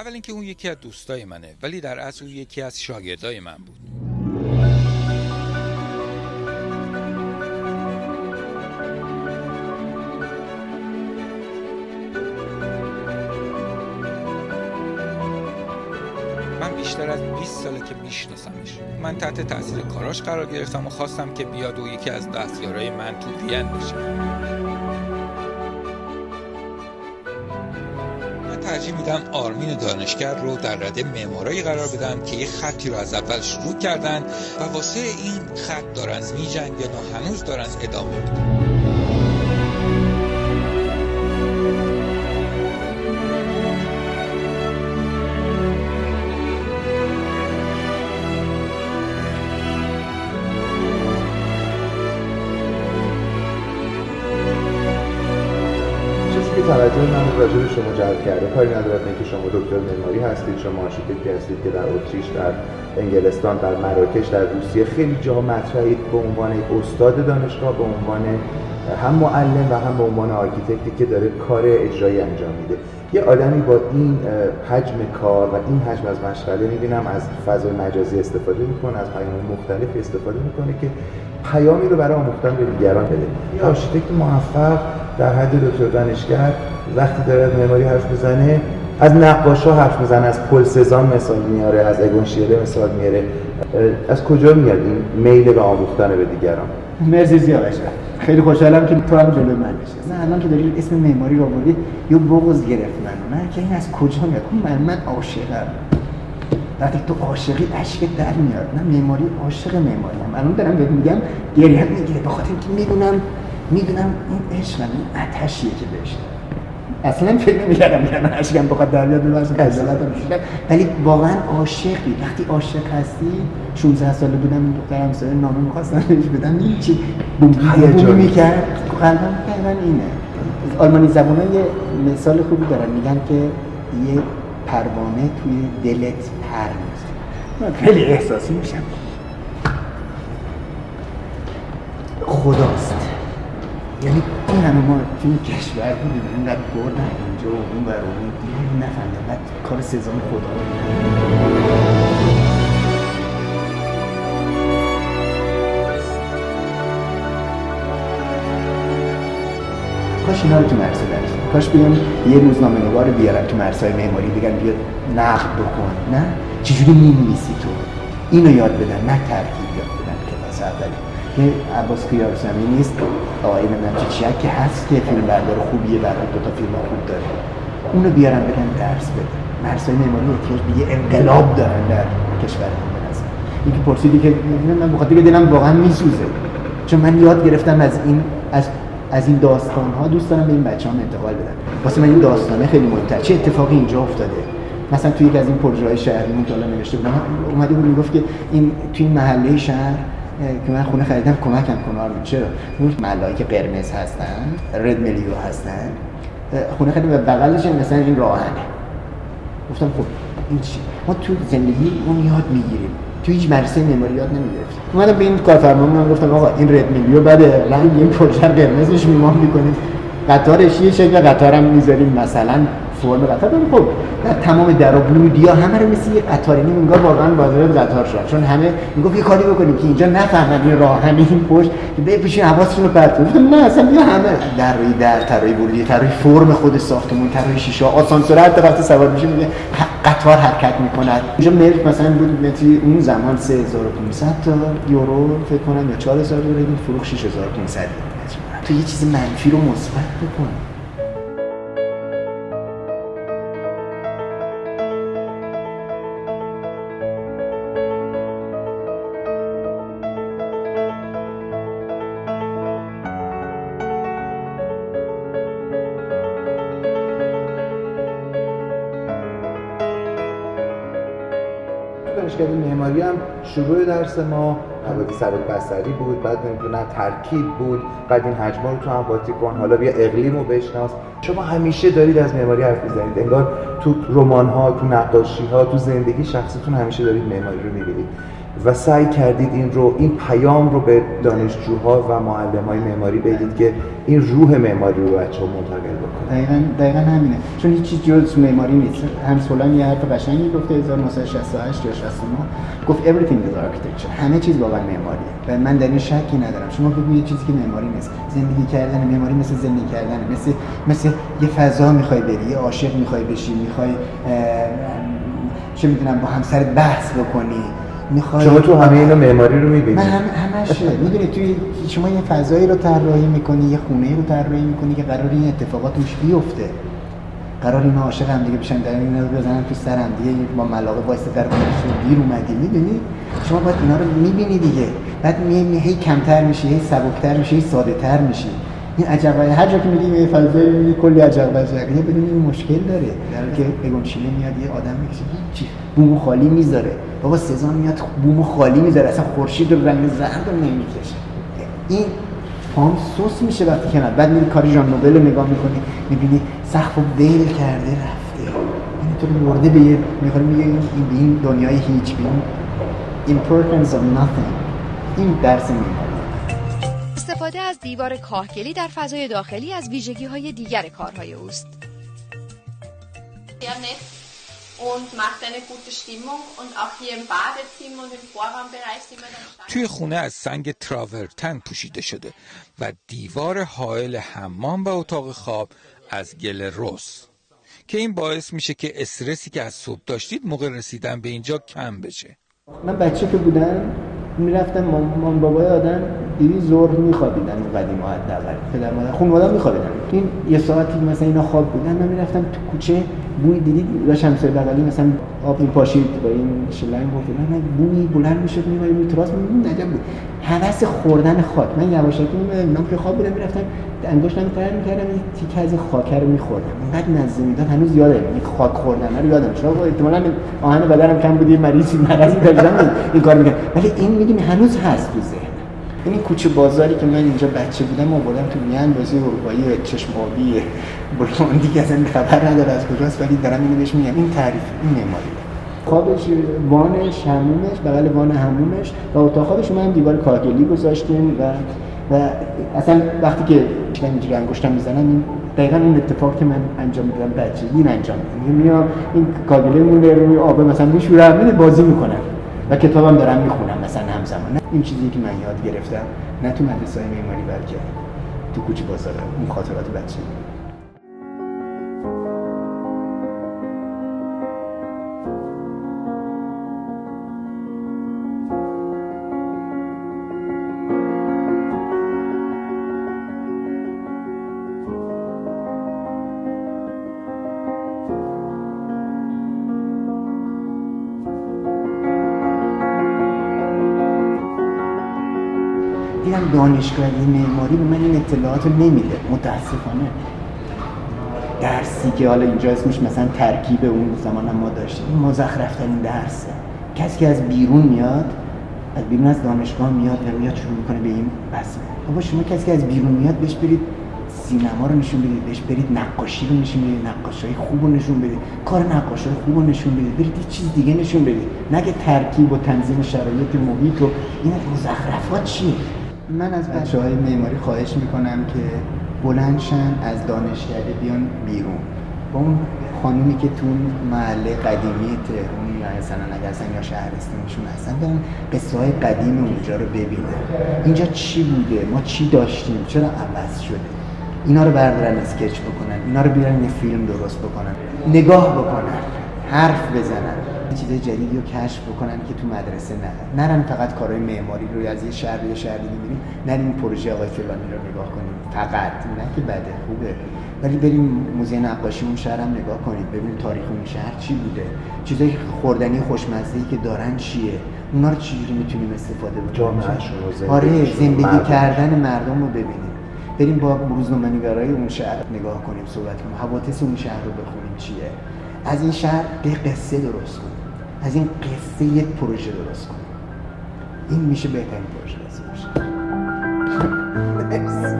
اول اینکه اون یکی از دوستای منه ولی در اصل اون یکی از شاگردای من بود. من بیشتر از 20 ساله که میشناسمش. من تحت تاثیر کاراش قرار گرفتم و خواستم که بیاد و یکی از دستیارای من تو وین بشه. ترجیح میدم آرمین دانشگر رو در رده معمارایی قرار بدم که یه خطی رو از اول شروع کردن و واسه این خط دارن میجنگن و هنوز دارن ادامه میدن. که توجه من راجع به شما جلب کرده. کاری ندارد اینکه شما دکتر معماری هستید شما آرشیتکتی هستید که در اتریش در انگلستان در مراکش در روسیه خیلی جا مطرحید به عنوان استاد دانشگاه به عنوان هم معلم و هم به عنوان architect ی که داره کار اجرایی انجام میده. یه آدمی با این حجم کار و این حجم از مشغله می‌بینم از فضای مجازی استفاده می‌کنه از پیام مختلفی استفاده می‌کنه که پیامی رو برای آموختن به دیگران بده. یه آرشیتکت موفق در حد دکتر دانشگر وقتی داره معماری حرف می‌زنه از نقاش ها حرف می‌زنه از پل سزان مثال میاره از اگون شیله مثال میاره. از کجا میاد این میل به آموختن به دیگران؟ مرسی سیاوش خیلی خوشحالم که تو هم جلوی من نشستی. نه الان که داری اسم معماری رو آوردی یه بغض گرفت من. من که این از کجا میاد؟ اون من من عاشقم. وقتی تو عاشقی اشک در میاد. من معماری عاشق معماری هم الان دارم بهت میگم گریه می‌گیره. به خاطر اینکه می‌دونم می‌دونم این عشق این آتشیه که بهش. اصلا فکر نمی‌کردم که من اشکم بخواد در بیاد ببخشید خجالتم می‌کشیدم. ولی واقعا عاشقی. وقتی عاشق هستی 16 ساله بودم این دختر همسایه نامه می‌خواستم بهش بدم این چی؟ بوم می‌کرد. قلبم دقیقا اینه. آلمانی زبان‌ها یه مثال خوبی دارن. میگن که یه پروانه توی دلت پر. من خیلی احساسی میشم. خداست. یعنی این همه ما توی کشور بودیم اینقدر بردن اینجا و اون بر اون دیگه نفهمیدم بعد کار سزان خدا کاش اینا رو تو مرسه درس بدن. کاش بیان یه روزنامه نگار بیارن تو مرسای معماری بگن بیا نقد بکن. نه؟ چجوری می‌نویسی تو؟ اینو یاد بدن نه ترکیب یاد بدن کلاس اولی. که عباس کیارستمی نیست آقای نمی‌دونم چی که هست که فیلم بردار خوبیه برای دو تا فیلم خوب داره. اونو بیارن بدن درس بدن مرسای معماری احتیاج به یه انقلاب دارن در نظر. اینکه پرسیدی که من بخاطر که دلم واقعا میسوزه. چون من یاد گرفتم از این از از این داستان ها دوست دارم به این بچه هم انتقال بدم. واسه من این داستانه خیلی مهمتر چه اتفاقی اینجا افتاده؟ مثلا توی یکی از این پروژه های که حالا نوشته بودم اومده بود می‌گفت که این توی این محله شهر که من خونه خریدم کمکم کن آرمین چرا؟ اون که قرمز هستن رد ملیو هستن. خونه خریدم بغلش مثلا این راهنه. گفتم خب این چی؟ ما تو زندگی اون یاد می‌گیریم. تو هیچ مدرسه معماری یاد نمی‌گرفت اومدم به این کارفرمامون گفتم آقا این رد میلیو بده. رنگ این پروژه رو قرمزش میمام می‌کنیم. قطارش یه شکل قطارم می‌ذاریم. مثلا فرم قطار بگم خب در تمام در و ورودیا همه رو مثل یه قطار این انگار واقعا بازار قطار شد. چون همه می‌گفت یه کاری بکنیم که اینجا نفهمن این راهن این پشت که بپیشین حواسشون رو پرت کنن. نه اصلا بیا همه در روی در طراحی ورودی طراحی فرم خود ساختمون طراحی شیشه آسانسور حتی وقتی سوار میشه میگه قطار حرکت می‌کند. اینجا ملک مثلا بود متری اون زمان 3500 تا یورو فکر کنم یا 4000 یورو این فروخ 6500 تو یه چیز منفی رو مثبت بکن. دانشگاه معماری هم شروع درس ما البته سبک بصری بود بعد نمی‌دونم ترکیب بود بعد این حجما رو تو هم کن حالا بیا اقلیم رو بشناس. شما همیشه دارید از معماری حرف می‌زنید انگار تو رمان ها تو نقاشی ها تو زندگی شخصیتون همیشه دارید معماری رو می‌بینید. و سعی کردید این رو این پیام رو به دانشجوها و معلم های معماری بدید که این روح معماری رو بچه ها منتقل بکنید دقیقا, دقیقا همینه. چون هیچ چیز جز معماری نیست. هم یه حرف قشنگی گفته 1968 یا 69 گفت everything is architecture. همه چیز واقعا معماریه و من در این شکی ندارم. شما بگو یه چیزی که معماری نیست. زندگی کردن معماری مثل زندگی کردن. مثل مثل یه فضا می‌خوای بری یه عاشق می‌خوای بشی می‌خوای چه می‌دونم با همسرت بحث بکنی. می‌خوای شما تو همه اینا معماری رو می‌بینید من هم همش می‌دونی توی شما یه فضایی رو طراحی می‌کنی یه خونه رو طراحی می‌کنی که قرار این اتفاقات توش بیفته. قرار اینا عاشق هم دیگه بشن در این رو بزنن تو سر هم دیگه با ملاقه وایس در گیر اومدی. می‌دونی؟ شما باید اینا رو می‌بینی دیگه. بعد می هی کمتر میشی هی سبکتر میشی هی ساده تر میشی. این عجب هر جا که میگیم یه فضای کلی عجب عجب. یه بدون این مشکل داره. در که بگونشیله میاد یه آدم می‌کشه چی بومو خالی می‌ذاره. بابا سزان میاد بومو خالی می‌ذاره اصلا خورشید رو رنگ زرد رو نمی‌کشه. این پام سوس میشه وقتی که بعد میری کاری جان نوبل رو نگاه می‌کنی می‌بینی سقف رو ویل کرده رفته. این تو مرده به یه می‌خواد میگه این به این دنیای هیچ بین importance of nothing. این درس میمونه استفاده از دیوار کاهگلی در فضای داخلی از ویژگی های دیگر کارهای اوست. توی خونه از سنگ تراورتن پوشیده شده و دیوار حائل حمام و اتاق خواب از گل رس که این باعث میشه که استرسی که از صبح داشتید موقع رسیدن به اینجا کم بشه. من بچه که بودم می‌رفتم مامان بابای آدم. دیوی زور میخوابیدن قدیم حداقل. پدر مادر خانواده میخوابیدن. این یه ساعتی مثلا اینا خواب بودن من می‌رفتم تو کوچه بوی دیدید داشت همسایه بغلی مثلا آب میپاشید با این شلنگ گفت من بوی بلند می‌شد میومد می نجب بود. حوس خوردن خاک. من یواشکی میمدم که خواب بودم می‌رفتم انگشتم تر می‌کردم یه تیکه از خاک رو میخوردم. اینقدر نزدیک می‌داد هنوز یادم این خاک خوردن رو یادم. شما احتمالاً آهن بدنم کم بود یه مریضی مرضی داشتم این کار می‌کنم ولی این میگیم هنوز هست تو این کوچه بازاری که من اینجا بچه بودم آوردم تو میان بازی اروپایی چشم آبی بلوندی که اصلا خبر نداره از کجاست ولی دارم اینو بهش میگم. این تعریف این معماری. خوابش وانش همومش بغل وان همومش و اتاق خوابش من دیوار کاگلی گذاشتیم و و اصلا وقتی که من اینجوری انگشتم می‌زنم این دقیقا این اتفاق که من انجام میدم این انجام میدم. این کاگله مونه روی آب مثلا میشورم بازی می‌کنم. و کتابم دارم می‌خونم مثلا همزمان. این چیزی که من یاد گرفتم نه تو مدرسه معماری بلکه تو کوچه بازار اون خاطرات بچه. دانشگاهی معماری به من این اطلاعات رو نمیده. متاسفانه. درسی که حالا اینجا اسمش مثلا ترکیب اون زمان ما داشتیم. این مزخرف ترین درسه. کسی که از بیرون میاد از بیرون از دانشگاه میاد و میاد شروع می‌کنه به این بسمه بابا شما کسی که از بیرون میاد بهش برید سینما رو نشون بدید بهش برید نقاشی رو نشون بدید نقاشی خوب رو نشون بدید کار نقاشی خوب رو نشون بدید برید یه چیز دیگه نشون بدید. نگه ترکیب و تنظیم شرایط محیط و این مزخرفات چیه؟ من از بچه های معماری خواهش می‌کنم که بلندشن از دانشکده بیان بیرون. با اون خانومی که تو محله قدیمی تهرون یا مثلا اگر هستن یا شهرستانشون هستن برن قصه های قدیم اونجا رو ببینن. اینجا چی بوده؟ ما چی داشتیم؟ چرا عوض شده؟ اینا رو بردارن اسکچ بکنن. اینا رو بیارن یه فیلم درست بکنن. نگاه بکنن. حرف بزنن. چیز جدیدی رو کشف بکنن که تو مدرسه نه. نرن فقط کارهای معماری رو از یه شهر به شهر دیگه میریم نریم پروژه آقای فلانی رو نگاه کنیم. فقط. نه که بده. خوبه. ولی بریم موزه نقاشی اون شهر هم نگاه کنیم. ببینیم تاریخ اون شهر چی بوده. چیزای خوردنی خوشمزه که دارن چیه؟ اونا رو چجوری می‌تونیم استفاده بکنیم؟ آره زندگی کردن مردم رو ببینیم. بریم با روزنامه‌نگارای اون شهر نگاه کنیم صحبت کنیم. حوادث اون شهر رو بخونیم چیه. از این شهر به قصه درست کنیم. از این قصه یک پروژه درست کنیم. این میشه بهترین پروژه